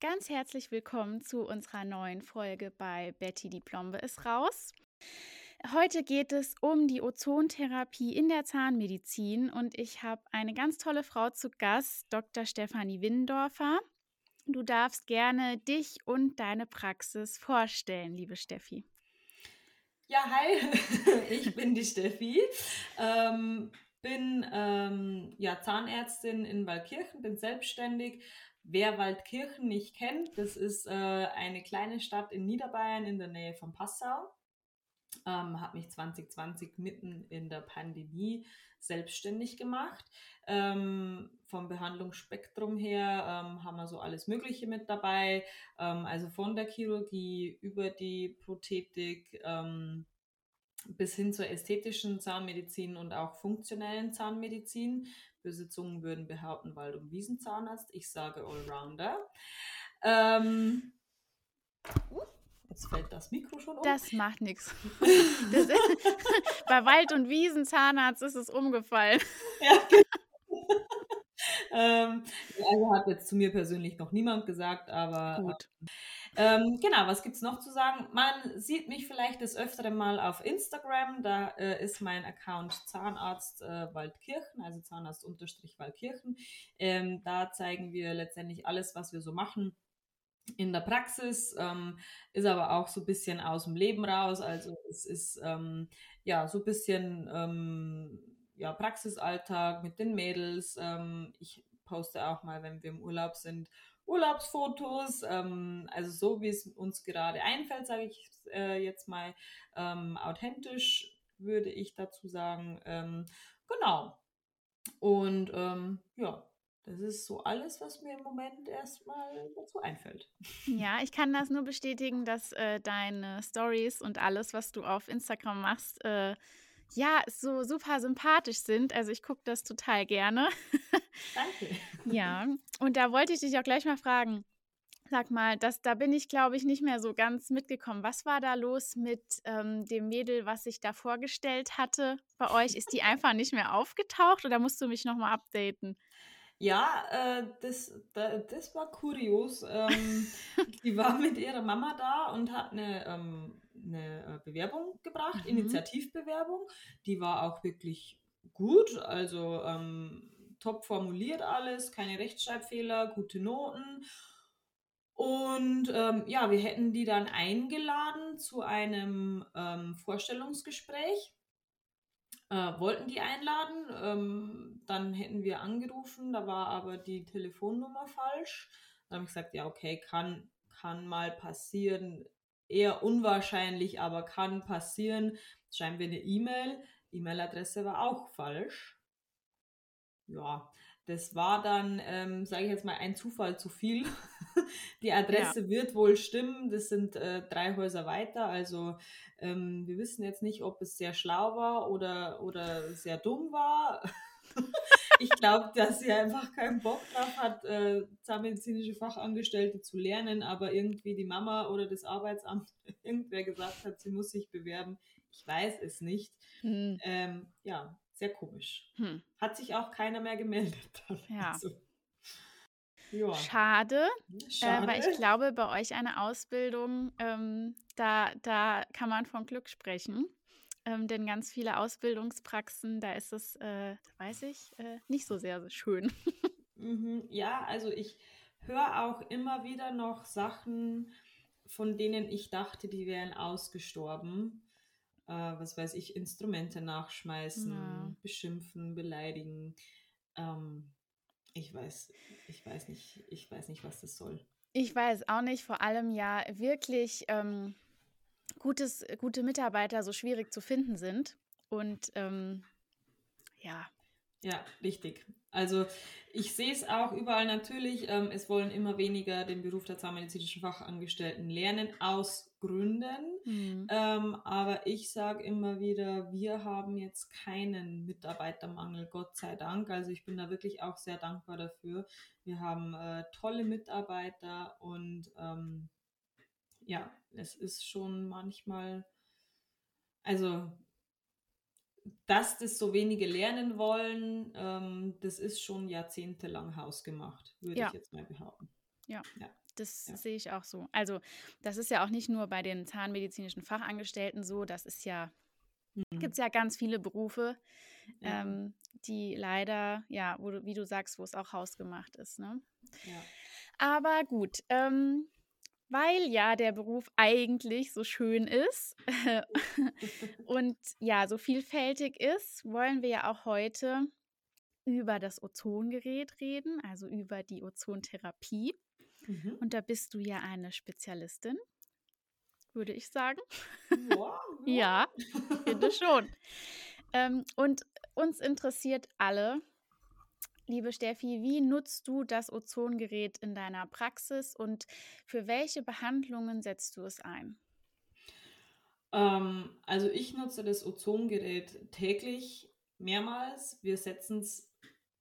ganz herzlich willkommen zu unserer neuen Folge bei Betty die Plombe ist raus. Heute geht es um die Ozontherapie in der Zahnmedizin und ich habe eine ganz tolle Frau zu Gast, Dr. Stefanie Windorfer. Du darfst gerne dich und deine Praxis vorstellen, liebe Steffi. Ja, hi, ich bin die Steffi. Ähm, bin ähm, ja, Zahnärztin in Waldkirchen, bin selbstständig. Wer Waldkirchen nicht kennt, das ist äh, eine kleine Stadt in Niederbayern in der Nähe von Passau. Ähm, habe mich 2020 mitten in der Pandemie selbstständig gemacht. Ähm, vom Behandlungsspektrum her ähm, haben wir so alles Mögliche mit dabei. Ähm, also von der Chirurgie über die Prothetik ähm, bis hin zur ästhetischen Zahnmedizin und auch funktionellen Zahnmedizin. Böse Zungen würden behaupten, Wald- und Wiesenzahnarzt. Ich sage Allrounder. Ähm, uh, jetzt fällt das Mikro schon um. Das macht nichts. Bei Wald- und Wiesenzahnarzt ist es umgefallen. Ja, genau. Ähm, also hat jetzt zu mir persönlich noch niemand gesagt, aber Gut. Ähm, genau, was gibt es noch zu sagen? Man sieht mich vielleicht das öftere Mal auf Instagram. Da äh, ist mein Account Zahnarzt äh, Waldkirchen, also Zahnarzt-Waldkirchen. Ähm, da zeigen wir letztendlich alles, was wir so machen in der Praxis, ähm, ist aber auch so ein bisschen aus dem Leben raus. Also es ist ähm, ja so ein bisschen ähm, ja, Praxisalltag mit den Mädels. Ähm, ich poste auch mal, wenn wir im Urlaub sind, Urlaubsfotos, ähm, also so wie es uns gerade einfällt, sage ich äh, jetzt mal ähm, authentisch, würde ich dazu sagen. Ähm, genau. Und ähm, ja, das ist so alles, was mir im Moment erstmal dazu einfällt. Ja, ich kann das nur bestätigen, dass äh, deine Stories und alles, was du auf Instagram machst, äh, ja, so super sympathisch sind. Also ich gucke das total gerne. Danke. Ja, und da wollte ich dich auch gleich mal fragen. Sag mal, das, da bin ich, glaube ich, nicht mehr so ganz mitgekommen. Was war da los mit ähm, dem Mädel, was ich da vorgestellt hatte bei euch? Ist die einfach nicht mehr aufgetaucht oder musst du mich nochmal updaten? Ja, äh, das, das war kurios. Ähm, die war mit ihrer Mama da und hat eine ähm, eine äh, Bewerbung gebracht, mhm. Initiativbewerbung. Die war auch wirklich gut, also ähm, top formuliert alles, keine Rechtschreibfehler, gute Noten. Und ähm, ja, wir hätten die dann eingeladen zu einem ähm, Vorstellungsgespräch. Äh, wollten die einladen, ähm, dann hätten wir angerufen, da war aber die Telefonnummer falsch. Dann habe ich gesagt, ja, okay, kann, kann mal passieren, eher unwahrscheinlich, aber kann passieren. Schreiben wir eine E-Mail. E-Mail-Adresse war auch falsch. Ja, das war dann, ähm, sage ich jetzt mal, ein Zufall zu viel. Die Adresse ja. wird wohl stimmen. Das sind äh, drei Häuser weiter. Also ähm, wir wissen jetzt nicht, ob es sehr schlau war oder, oder sehr dumm war. ich glaube, dass sie einfach keinen Bock drauf hat, äh, zahnmedizinische Fachangestellte zu lernen, aber irgendwie die Mama oder das Arbeitsamt irgendwer gesagt hat, sie muss sich bewerben. Ich weiß es nicht. Hm. Ähm, ja, sehr komisch. Hm. Hat sich auch keiner mehr gemeldet. Ja. Also, ja. Schade, Schade. Äh, weil ich glaube, bei euch eine Ausbildung, ähm, da, da kann man von Glück sprechen. Ähm, denn ganz viele Ausbildungspraxen, da ist es, äh, weiß ich, äh, nicht so sehr schön. Mhm, ja, also ich höre auch immer wieder noch Sachen, von denen ich dachte, die wären ausgestorben. Äh, was weiß ich, Instrumente nachschmeißen, ja. beschimpfen, beleidigen. Ähm, ich weiß, ich weiß nicht, ich weiß nicht, was das soll. Ich weiß auch nicht, vor allem ja wirklich. Ähm, gutes, gute Mitarbeiter so schwierig zu finden sind. Und ähm, ja. Ja, richtig. Also ich sehe es auch überall natürlich. Ähm, es wollen immer weniger den Beruf der zahnmedizinischen Fachangestellten lernen, aus Gründen. Mhm. Ähm, aber ich sage immer wieder, wir haben jetzt keinen Mitarbeitermangel, Gott sei Dank. Also ich bin da wirklich auch sehr dankbar dafür. Wir haben äh, tolle Mitarbeiter und ähm, ja, es ist schon manchmal, also dass das so wenige lernen wollen, ähm, das ist schon jahrzehntelang hausgemacht, würde ja. ich jetzt mal behaupten. Ja. ja. Das ja. sehe ich auch so. Also, das ist ja auch nicht nur bei den zahnmedizinischen Fachangestellten so, das ist ja, mhm. gibt es ja ganz viele Berufe, ähm, die leider, ja, wo du, wie du sagst, wo es auch hausgemacht ist. Ne? Ja. Aber gut, ähm, weil ja der Beruf eigentlich so schön ist und ja so vielfältig ist, wollen wir ja auch heute über das Ozongerät reden, also über die Ozontherapie. Mhm. Und da bist du ja eine Spezialistin, würde ich sagen. Wow, ja, finde schon. ähm, und uns interessiert alle, liebe Steffi, wie nutzt du das Ozongerät in deiner Praxis und für welche Behandlungen setzt du es ein? Ähm, also ich nutze das Ozongerät täglich mehrmals. Wir setzen es,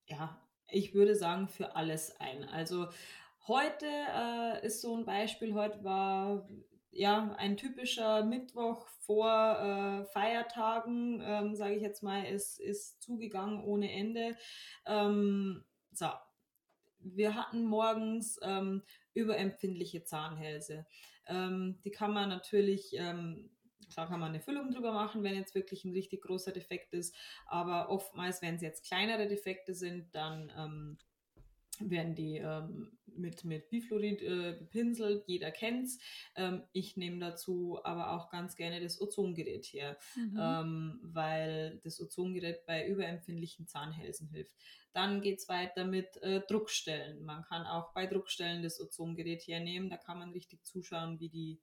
ja, ich würde sagen, für alles ein. Also Heute äh, ist so ein Beispiel, heute war ja ein typischer Mittwoch vor äh, Feiertagen, ähm, sage ich jetzt mal, ist, ist zugegangen ohne Ende. Ähm, so, wir hatten morgens ähm, überempfindliche Zahnhälse. Ähm, die kann man natürlich ähm, Klar kann man eine Füllung drüber machen, wenn jetzt wirklich ein richtig großer Defekt ist, aber oftmals, wenn es jetzt kleinere Defekte sind, dann ähm, werden die ähm, mit, mit Bifluorid äh, gepinselt, jeder kennt's. Ähm, ich nehme dazu aber auch ganz gerne das Ozongerät her, mhm. ähm, weil das Ozongerät bei überempfindlichen Zahnhälsen hilft. Dann geht es weiter mit äh, Druckstellen. Man kann auch bei Druckstellen das Ozongerät hernehmen, da kann man richtig zuschauen, wie die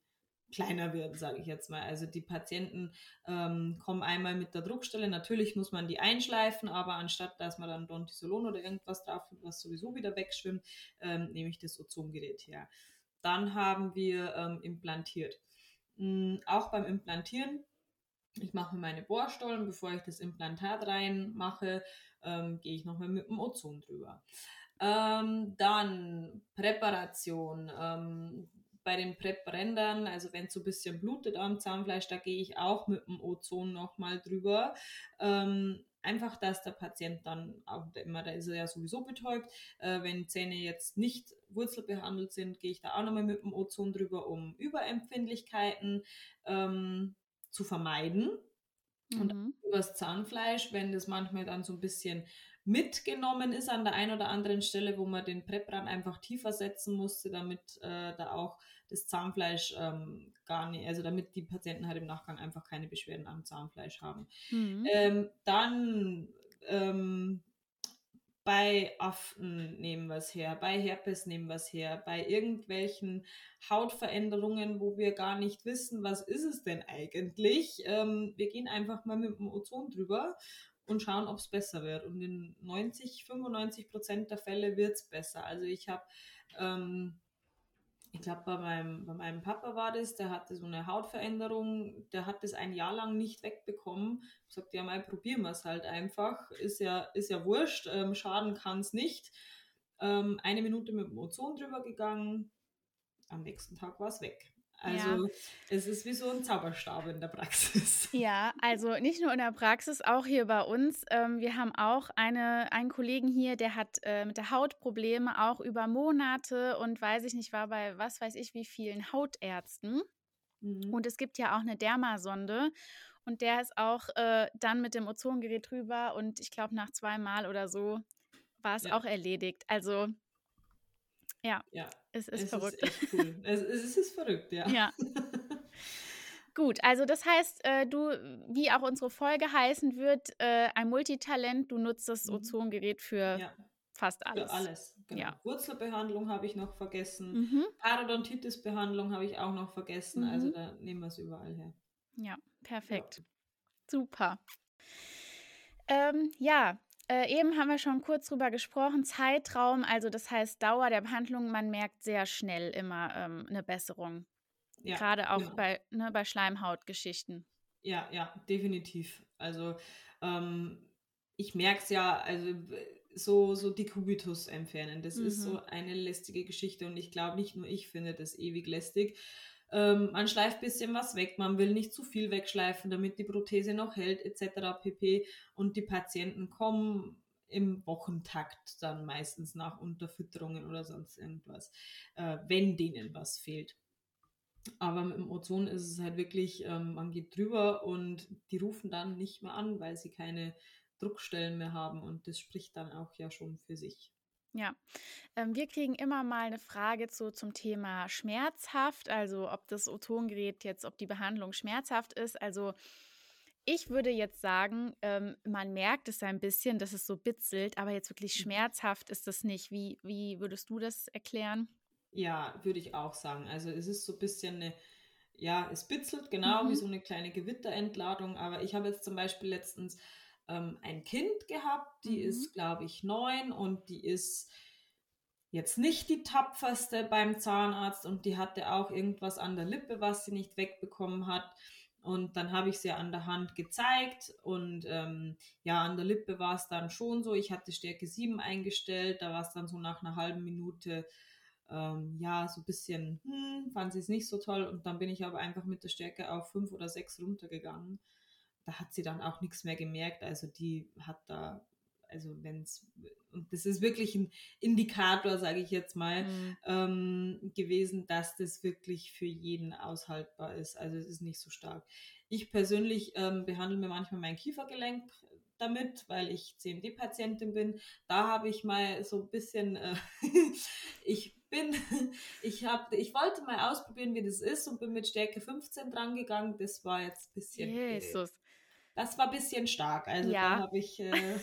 kleiner werden, sage ich jetzt mal. Also die Patienten ähm, kommen einmal mit der Druckstelle. Natürlich muss man die einschleifen, aber anstatt dass man dann Dontisolon oder irgendwas drauf was sowieso wieder wegschwimmt, ähm, nehme ich das Ozongerät her. Dann haben wir ähm, implantiert. Mhm, auch beim Implantieren, ich mache meine Bohrstollen, bevor ich das Implantat reinmache, ähm, gehe ich nochmal mit dem Ozon drüber. Ähm, dann Präparation ähm, bei den Prep-Rändern, also wenn es so ein bisschen blutet am Zahnfleisch, da gehe ich auch mit dem Ozon nochmal drüber. Ähm, einfach, dass der Patient dann auch immer, da ist er ja sowieso betäubt. Äh, wenn Zähne jetzt nicht wurzelbehandelt sind, gehe ich da auch nochmal mit dem Ozon drüber, um Überempfindlichkeiten ähm, zu vermeiden. Mhm. Und übers Zahnfleisch, wenn das manchmal dann so ein bisschen mitgenommen ist an der einen oder anderen Stelle, wo man den Prepran einfach tiefer setzen musste, damit äh, da auch das Zahnfleisch ähm, gar nicht, also damit die Patienten halt im Nachgang einfach keine Beschwerden am Zahnfleisch haben. Mhm. Ähm, dann ähm, bei Aften nehmen wir es her, bei Herpes nehmen wir es her, bei irgendwelchen Hautveränderungen, wo wir gar nicht wissen, was ist es denn eigentlich. Ähm, wir gehen einfach mal mit dem Ozon drüber und schauen, ob es besser wird. Und in 90, 95 Prozent der Fälle wird es besser. Also ich habe, ähm, ich glaube, bei meinem, bei meinem Papa war das, der hatte so eine Hautveränderung, der hat das ein Jahr lang nicht wegbekommen. Ich sagte, ja mal, probieren wir es halt einfach. Ist ja, ist ja wurscht, ähm, schaden kann es nicht. Ähm, eine Minute mit dem Ozon drüber gegangen, am nächsten Tag war es weg. Also ja. es ist wie so ein Zauberstab in der Praxis. Ja, also nicht nur in der Praxis, auch hier bei uns. Ähm, wir haben auch eine, einen Kollegen hier, der hat äh, mit der Haut Probleme, auch über Monate und weiß ich nicht, war bei was weiß ich wie vielen Hautärzten. Mhm. Und es gibt ja auch eine Dermasonde. Und der ist auch äh, dann mit dem Ozongerät drüber und ich glaube, nach zweimal oder so war es ja. auch erledigt. Also ja, ja. es ist es verrückt. Ist cool. es, es ist verrückt, ja. Ja. Gut, also das heißt, äh, du, wie auch unsere Folge heißen wird, äh, ein Multitalent, du nutzt das mhm. Ozongerät für ja. fast alles. Für alles, genau. Ja. Wurzelbehandlung habe ich noch vergessen. Mhm. Parodontitis-Behandlung habe ich auch noch vergessen. Also mhm. Also da nehmen wir es überall her. Ja, perfekt. Ja. Super. Ähm, ja, äh, eben haben wir schon kurz drüber gesprochen. Zeitraum, also das heißt Dauer der Behandlung, man merkt sehr schnell immer ähm, eine Besserung. Ja, Gerade auch ja. bei, ne, bei Schleimhautgeschichten. Ja, ja, definitiv. Also ähm, ich merke es ja, also so, so Dekubitus entfernen, das mhm. ist so mhm. eine lästige Geschichte und ich glaube, nicht nur ich finde das ewig lästig. Ähm, man schleift ein bisschen was weg, man will nicht zu viel wegschleifen, damit die Prothese noch hält, etc. pp. Und die Patienten kommen im Wochentakt dann meistens nach Unterfütterungen oder sonst irgendwas, äh, wenn denen was fehlt. Aber mit dem Ozon ist es halt wirklich, ähm, man geht drüber und die rufen dann nicht mehr an, weil sie keine Druckstellen mehr haben und das spricht dann auch ja schon für sich. Ja, ähm, wir kriegen immer mal eine Frage zu, zum Thema schmerzhaft, also ob das Ozongerät jetzt, ob die Behandlung schmerzhaft ist. Also ich würde jetzt sagen, ähm, man merkt es ein bisschen, dass es so bitzelt, aber jetzt wirklich mhm. schmerzhaft ist das nicht. Wie, wie würdest du das erklären? Ja, würde ich auch sagen. Also es ist so ein bisschen eine, ja, es bitzelt genau mhm. wie so eine kleine Gewitterentladung. Aber ich habe jetzt zum Beispiel letztens ähm, ein Kind gehabt, die mhm. ist, glaube ich, neun und die ist jetzt nicht die tapferste beim Zahnarzt und die hatte auch irgendwas an der Lippe, was sie nicht wegbekommen hat. Und dann habe ich sie an der Hand gezeigt und ähm, ja, an der Lippe war es dann schon so. Ich hatte Stärke 7 eingestellt, da war es dann so nach einer halben Minute, ähm, ja, so ein bisschen, hm, fand sie es nicht so toll. Und dann bin ich aber einfach mit der Stärke auf 5 oder 6 runtergegangen. Da hat sie dann auch nichts mehr gemerkt. Also die hat da also wenn es, und das ist wirklich ein Indikator, sage ich jetzt mal, mhm. ähm, gewesen, dass das wirklich für jeden aushaltbar ist. Also es ist nicht so stark. Ich persönlich ähm, behandle mir manchmal mein Kiefergelenk damit, weil ich CMD-Patientin bin. Da habe ich mal so ein bisschen, äh, ich bin, ich habe, ich wollte mal ausprobieren, wie das ist und bin mit Stärke 15 dran gegangen. Das war jetzt ein bisschen. Jesus. Äh, das war ein bisschen stark. Also ja. da habe ich, äh,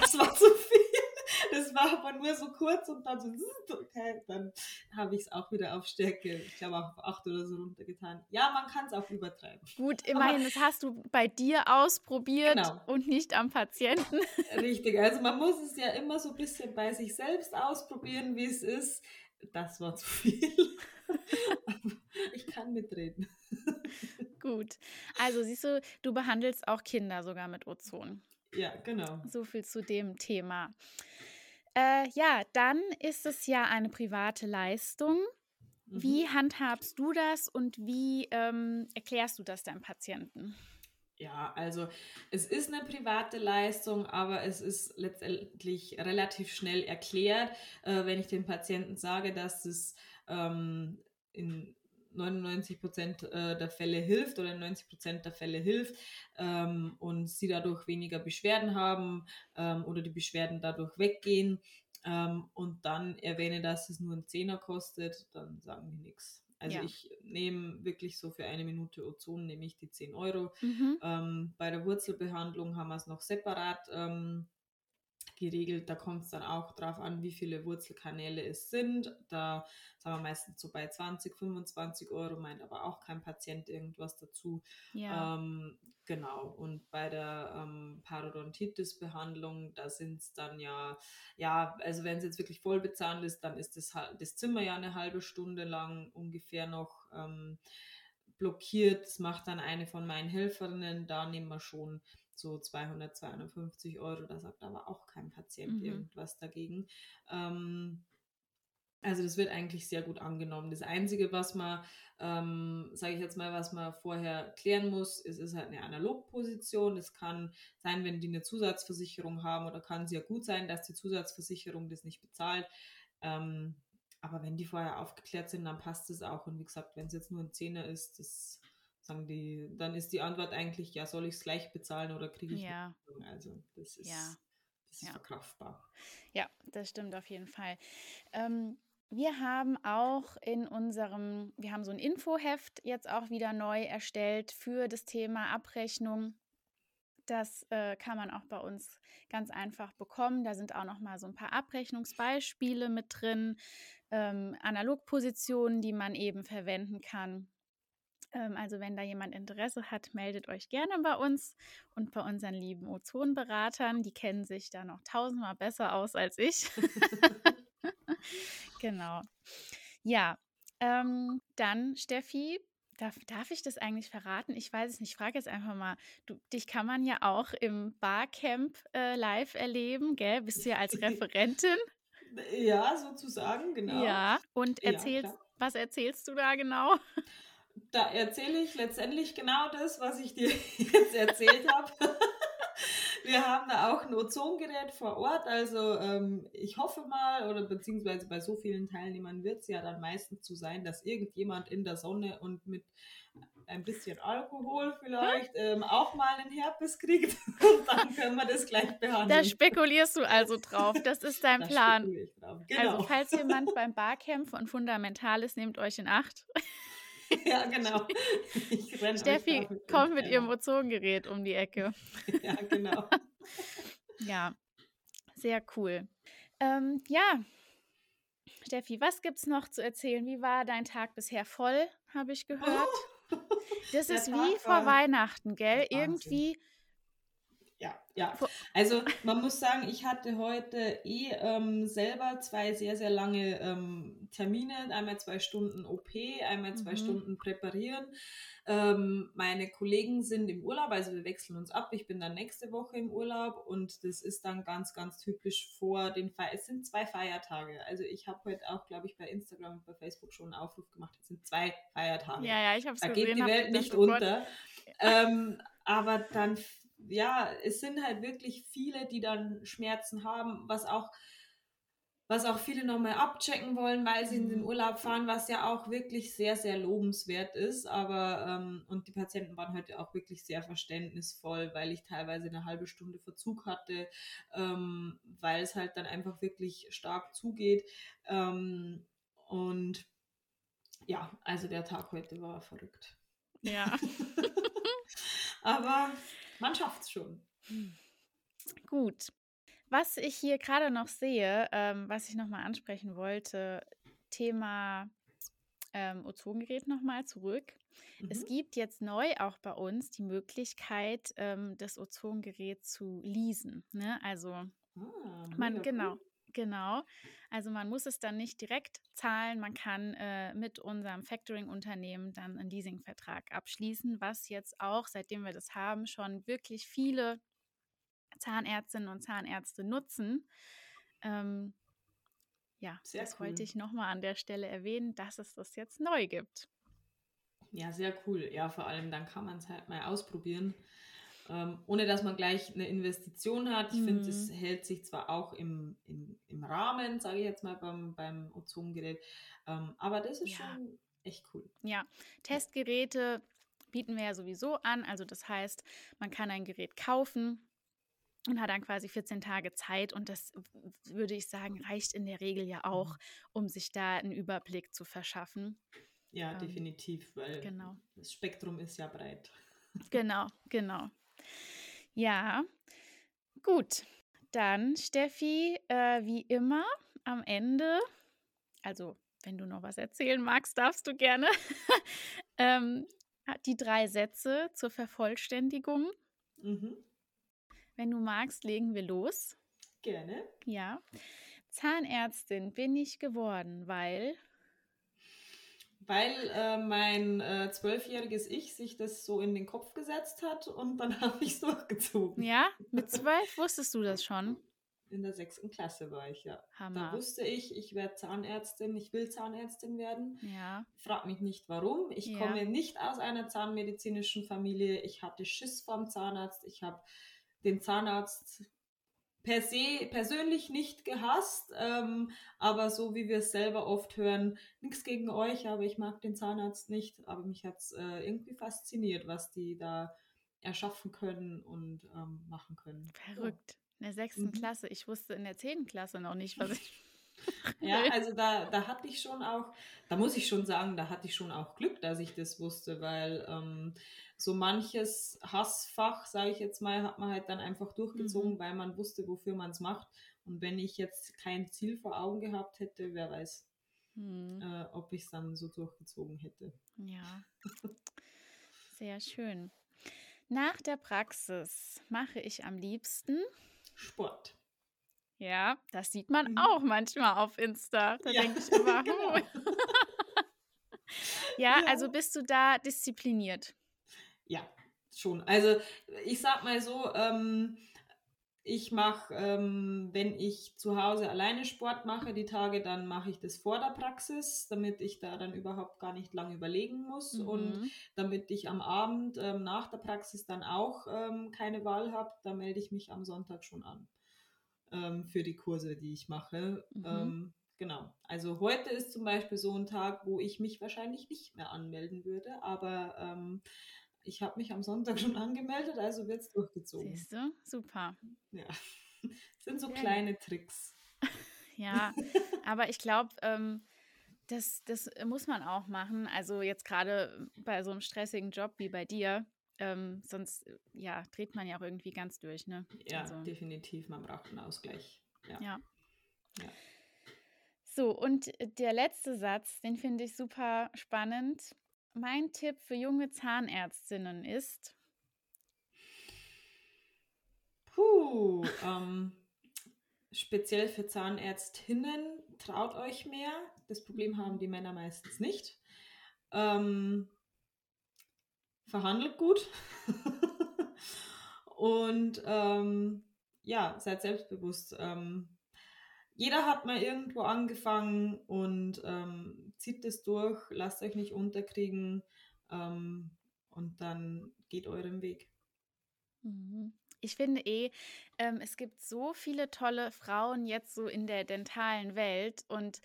das war zu viel. Das war aber nur so kurz und dann so, okay, dann habe ich es auch wieder auf Stärke, ich glaube auf 8 oder so runtergetan. Ja, man kann es auch übertreiben. Gut, immerhin, aber, das hast du bei dir ausprobiert genau. und nicht am Patienten. Richtig, also man muss es ja immer so ein bisschen bei sich selbst ausprobieren, wie es ist. Das war zu viel. ich kann mitreden. Gut. Also siehst du, du behandelst auch Kinder sogar mit Ozon. Ja, genau. So viel zu dem Thema. Äh, ja, dann ist es ja eine private Leistung. Mhm. Wie handhabst du das und wie ähm, erklärst du das deinem Patienten? Ja, also es ist eine private Leistung, aber es ist letztendlich relativ schnell erklärt, äh, wenn ich dem Patienten sage, dass es ähm, in 99 Prozent äh, der Fälle hilft oder 90 Prozent der Fälle hilft ähm, und sie dadurch weniger Beschwerden haben ähm, oder die Beschwerden dadurch weggehen ähm, und dann erwähne, dass es nur einen Zehner kostet, dann sagen die nichts. Also ja. ich nehme wirklich so für eine Minute Ozon nehme ich die 10 Euro. Mhm. Ähm, bei der Wurzelbehandlung haben wir es noch separat ähm, geregelt. Da kommt es dann auch darauf an, wie viele Wurzelkanäle es sind. Da sagen wir meistens so bei 20, 25 Euro, meint aber auch kein Patient irgendwas dazu. Ja. Ähm, genau. Und bei der ähm, Parodontitis-Behandlung, da sind es dann ja, ja, also wenn es jetzt wirklich voll bezahnt ist, dann ist das, das Zimmer ja eine halbe Stunde lang ungefähr noch. Ähm, blockiert. Das macht dann eine von meinen Helferinnen. Da nehmen wir schon so 200, 250 Euro. Da sagt aber auch kein Patient mhm. irgendwas dagegen. Ähm, also das wird eigentlich sehr gut angenommen. Das Einzige, was man, ähm, sage ich jetzt mal, was man vorher klären muss, ist, ist halt eine Analogposition. Es kann sein, wenn die eine Zusatzversicherung haben oder kann es ja gut sein, dass die Zusatzversicherung das nicht bezahlt. Ähm, aber wenn die vorher aufgeklärt sind, dann passt es auch. Und wie gesagt, wenn es jetzt nur ein Zehner ist, das sagen die, dann ist die Antwort eigentlich, ja, soll ich es gleich bezahlen oder kriege ich ja. Also das ist, ja. das ist ja. verkraftbar. Ja, das stimmt auf jeden Fall. Ähm, wir haben auch in unserem, wir haben so ein Infoheft jetzt auch wieder neu erstellt für das Thema Abrechnung. Das äh, kann man auch bei uns ganz einfach bekommen. Da sind auch noch mal so ein paar Abrechnungsbeispiele mit drin, ähm, Analogpositionen, die man eben verwenden kann. Ähm, also wenn da jemand Interesse hat, meldet euch gerne bei uns und bei unseren lieben Ozonberatern. Die kennen sich da noch tausendmal besser aus als ich. genau. Ja, ähm, dann Steffi, Darf, darf, ich das eigentlich verraten? Ich weiß es nicht. Ich frage jetzt einfach mal. Du, dich kann man ja auch im Barcamp äh, live erleben, gell? Bist du ja als Referentin? Ja, sozusagen, genau. Ja, und erzählst, ja, was erzählst du da genau? Da erzähle ich letztendlich genau das, was ich dir jetzt erzählt habe. wir haben da auch ein Ozongerät vor Ort. Also ähm, ich hoffe mal, oder beziehungsweise bei so vielen Teilnehmern wird es ja dann meistens zu sein, dass irgendjemand in der Sonne und mit ein bisschen Alkohol vielleicht ähm, auch mal einen Herpes kriegt und dann können wir das gleich behandeln. Da spekulierst du also drauf. Das ist dein Da Plan. Also, Genau. falls jemand beim Barcamp von Fundamentales nehmt euch in Acht. ja, genau. Steffi kommt mit ihrem. Ozongerät um die Ecke. Ja, genau. Ja, sehr cool. Ähm, ja, Steffi, was gibt's noch zu erzählen? Wie war dein Tag bisher voll, habe ich gehört? Das der ist Tag wie vor Weihnachten, gell? Irgendwie, Ja, ja. Also man muss sagen, ich hatte heute eh ähm, selber zwei sehr, sehr lange ähm, Termine. Einmal zwei Stunden OP, einmal zwei Mhm. Stunden präparieren. Ähm, meine Kollegen sind im Urlaub, also wir wechseln uns ab. Ich bin dann nächste Woche im Urlaub und das ist dann ganz, ganz typisch vor den Feiertagen. Es sind zwei Feiertage. Also ich habe heute auch, glaube ich, bei Instagram und bei Facebook schon einen Aufruf gemacht. Es sind zwei Feiertage ja, ja, ich habe es da gesehen. geht die Welt nicht oh unter. Ähm, aber dann, ja, es sind halt wirklich viele, die dann Schmerzen haben, was auch, was auch viele nochmal abchecken wollen, weil sie in den Mhm. Urlaub fahren, was ja auch wirklich sehr, sehr lobenswert ist. Aber, ähm, und die Patienten waren heute auch wirklich sehr verständnisvoll, weil ich teilweise eine halbe Stunde Verzug hatte, ähm, weil es halt dann einfach wirklich stark zugeht. Ähm, und ja, also der Tag heute war verrückt. Ja, Aber man schafft es schon. gut. Was ich hier gerade noch sehe, ähm, was ich nochmal ansprechen wollte, Thema ähm, Ozongerät nochmal zurück. Es Mhm. gibt jetzt neu auch bei uns die Möglichkeit, ähm, das Ozongerät zu leasen. Ne? Also Ah, man, genau, cool. Genau. Also man muss es dann nicht direkt zahlen. Man kann äh, mit unserem Factoring-Unternehmen dann einen Leasingvertrag abschließen, was jetzt auch, seitdem wir das haben, schon wirklich viele Zahnärztinnen und Zahnärzte nutzen. Ähm, ja, Sehr das cool. wollte ich nochmal an der Stelle erwähnen, dass es das jetzt neu gibt. Ja, sehr cool. Ja, vor allem dann kann man es halt mal ausprobieren, ähm, ohne dass man gleich eine Investition hat. Ich finde, es Mhm. hält sich zwar auch im, im, im Rahmen, sage ich jetzt mal, beim, beim Ozongerät, ähm, aber das ist Ja. schon echt cool. Ja, Testgeräte bieten wir ja sowieso an. Also das heißt, man kann ein Gerät kaufen und hat dann quasi 14 Tage Zeit. Und das würde ich sagen, reicht in der Regel ja auch, um sich da einen Überblick zu verschaffen. Ja, Ähm, definitiv, weil genau. das Spektrum ist ja breit. Genau, genau. Ja, gut. Dann, Steffi, äh, wie immer am Ende, also wenn du noch was erzählen magst, darfst du gerne, ähm, die drei Sätze zur Vervollständigung. Mhm. Wenn du magst, legen wir los. Gerne. Ja. Zahnärztin bin ich geworden, weil. Weil äh, mein äh, zwölfjähriges Ich sich das so in den Kopf gesetzt hat und dann habe ich es durchgezogen. Ja, mit zwölf wusstest du das schon. In der sechsten Klasse war ich, ja. Da Hammer. wusste ich, ich werde Zahnärztin, ich will Zahnärztin werden. Ja, Frag mich nicht warum. Ich Ja. komme nicht aus einer zahnmedizinischen Familie. Ich hatte Schiss vom Zahnarzt. Ich habe den Zahnarzt per se persönlich nicht gehasst, ähm, aber so wie wir es selber oft hören, nichts gegen euch, aber ich mag den Zahnarzt nicht. Aber mich hat es äh, irgendwie fasziniert, was die da erschaffen können und ähm, machen können. verrückt. In der sechsten Mhm. Klasse. Ich wusste in der zehnten Klasse noch nicht, was ich. Ja, also da, da hatte ich schon auch, da muss ich schon sagen, da hatte ich schon auch Glück, dass ich das wusste, weil ähm, so manches Hassfach, sage ich jetzt mal, hat man halt dann einfach durchgezogen, Mhm. weil man wusste, wofür man es macht. Und wenn ich jetzt kein Ziel vor Augen gehabt hätte, wer weiß, Hm. äh, ob ich es dann so durchgezogen hätte. Ja, sehr schön. Nach der Praxis mache ich am liebsten. Sport. Ja, das sieht man Mhm. auch manchmal auf Insta. Da Ja, denke ich immer, genau. ja, Ja. also bist du da diszipliniert? Ja, schon. Also ich sag mal so, ähm, ich mache, ähm, wenn ich zu Hause alleine Sport mache, die Tage, dann mache ich das vor der Praxis, damit ich da dann überhaupt gar nicht lange überlegen muss Mhm. und damit ich am Abend ähm, nach der Praxis dann auch ähm, keine Wahl habe, da melde ich mich am Sonntag schon an ähm, für die Kurse, die ich mache. Mhm. Ähm, genau. Also heute ist zum Beispiel so ein Tag, wo ich mich wahrscheinlich nicht mehr anmelden würde, aber ähm, ich habe mich am Sonntag schon angemeldet, also wird es durchgezogen. Siehst du? Super. Ja, sind so Sehr kleine Tricks. Ja, aber ich glaube, ähm, das, das muss man auch machen. Also jetzt gerade bei so einem stressigen Job wie bei dir, ähm, sonst ja, dreht man ja auch irgendwie ganz durch, ne? Ja, Also, definitiv, man braucht einen Ausgleich. Ja. ja. Ja. So, und der letzte Satz, den finde ich super spannend. Mein Tipp für junge Zahnärztinnen ist, Puh, ähm, speziell für Zahnärztinnen, traut euch mehr. Das Problem haben die Männer meistens nicht. Ähm, verhandelt gut. Und ähm, ja, seid selbstbewusst. Ähm, jeder hat mal irgendwo angefangen und ähm, zieht es durch, lasst euch nicht unterkriegen ähm, und dann geht euren Weg. Mhm. Ich finde eh, ähm, es gibt so viele tolle Frauen jetzt so in der dentalen Welt und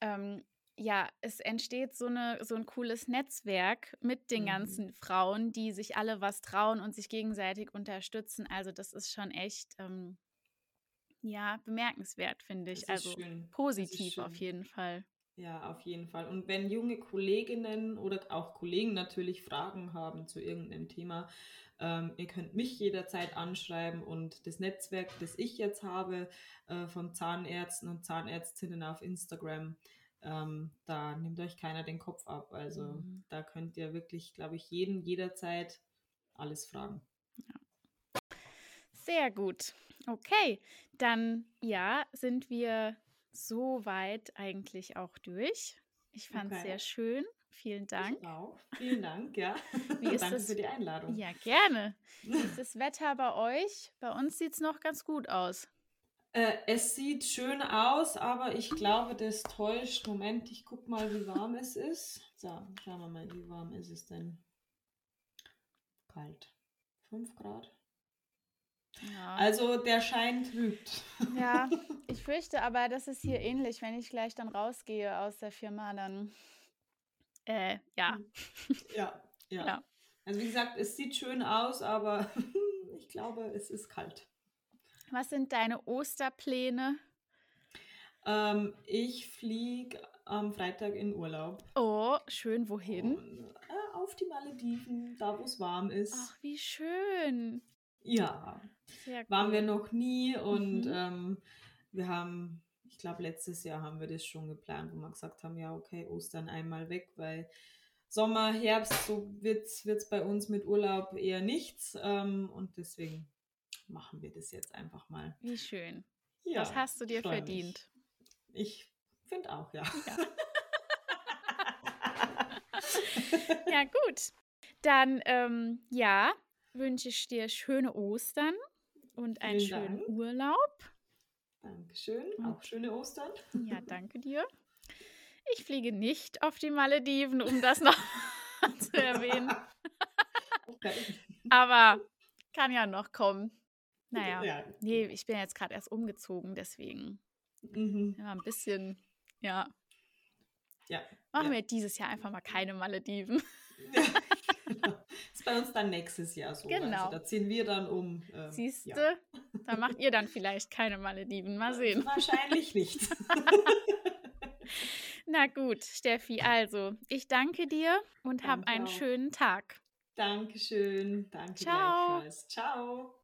ähm, ja, es entsteht so, eine, so ein cooles Netzwerk mit den Mhm. ganzen Frauen, die sich alle was trauen und sich gegenseitig unterstützen. Also das ist schon echt, ähm, ja, bemerkenswert, finde ich. Also schön. Positiv auf jeden Fall. Ja, auf jeden Fall. Und wenn junge Kolleginnen oder auch Kollegen natürlich Fragen haben zu irgendeinem Thema, ähm, ihr könnt mich jederzeit anschreiben und das Netzwerk, das ich jetzt habe äh, von Zahnärzten und Zahnärztinnen auf Instagram, ähm, da nimmt euch keiner den Kopf ab. Also Mhm. da könnt ihr wirklich, glaube ich, jeden jederzeit alles fragen. Sehr gut. Okay, dann ja, sind wir soweit eigentlich auch durch. Ich fand es Okay. sehr schön. Vielen Dank. Ich auch. Vielen Dank, ja. Wie ist Danke das? für die Einladung. Ja, gerne. Wie ist das Wetter bei euch? Bei uns sieht es noch ganz gut aus. Äh, es sieht schön aus, aber ich glaube, das täuscht. Moment, ich guck mal, wie warm es ist. So, schauen wir mal, wie warm ist es denn? Kalt. 5 Grad. Ja. Also der Schein trübt. ja, ich fürchte aber, das ist hier ähnlich. Wenn ich gleich dann rausgehe aus der Firma, dann äh, ja. Ja, ja, Ja. Also wie gesagt, es sieht schön aus, aber ich glaube, es ist kalt. Was sind deine Osterpläne? Ähm, ich fliege am Freitag in Urlaub. Oh, schön, wohin? Und, äh, auf die Malediven, da wo es warm ist. Ach, wie schön. Ja, Sehr waren wir cool. noch nie und Mhm. ähm, wir haben, ich glaube, letztes Jahr haben wir das schon geplant, wo wir gesagt haben, ja, okay, Ostern einmal weg, weil Sommer, Herbst, so wird es bei uns mit Urlaub eher nichts ähm, und deswegen machen wir das jetzt einfach mal. Wie schön. Ja, das hast du dir freu mich. verdient. Ich finde auch, ja. Ja, gut. Dann, ähm, ja, wünsche ich dir schöne Ostern und einen Vielen schönen Dank. Urlaub. Dankeschön, Und- auch schöne Ostern. Ja, danke dir. Ich fliege nicht auf die Malediven, um das noch zu erwähnen. Okay. Aber kann ja noch kommen. Naja, Ja. nee, ich bin jetzt gerade erst umgezogen, deswegen Mhm. ja, ein bisschen, ja. Ja. Machen ja. wir dieses Jahr einfach mal keine Malediven. Ja. Ist bei uns dann nächstes Jahr so. Genau. Also da ziehen wir dann um. ähm, Siehst du? ja. Da macht ihr dann vielleicht keine Malediven. Mal sehen. Wahrscheinlich nicht. Na gut, Steffi, also ich danke dir und hab einen auch. schönen Tag. Dankeschön. Danke Ciao. Ciao.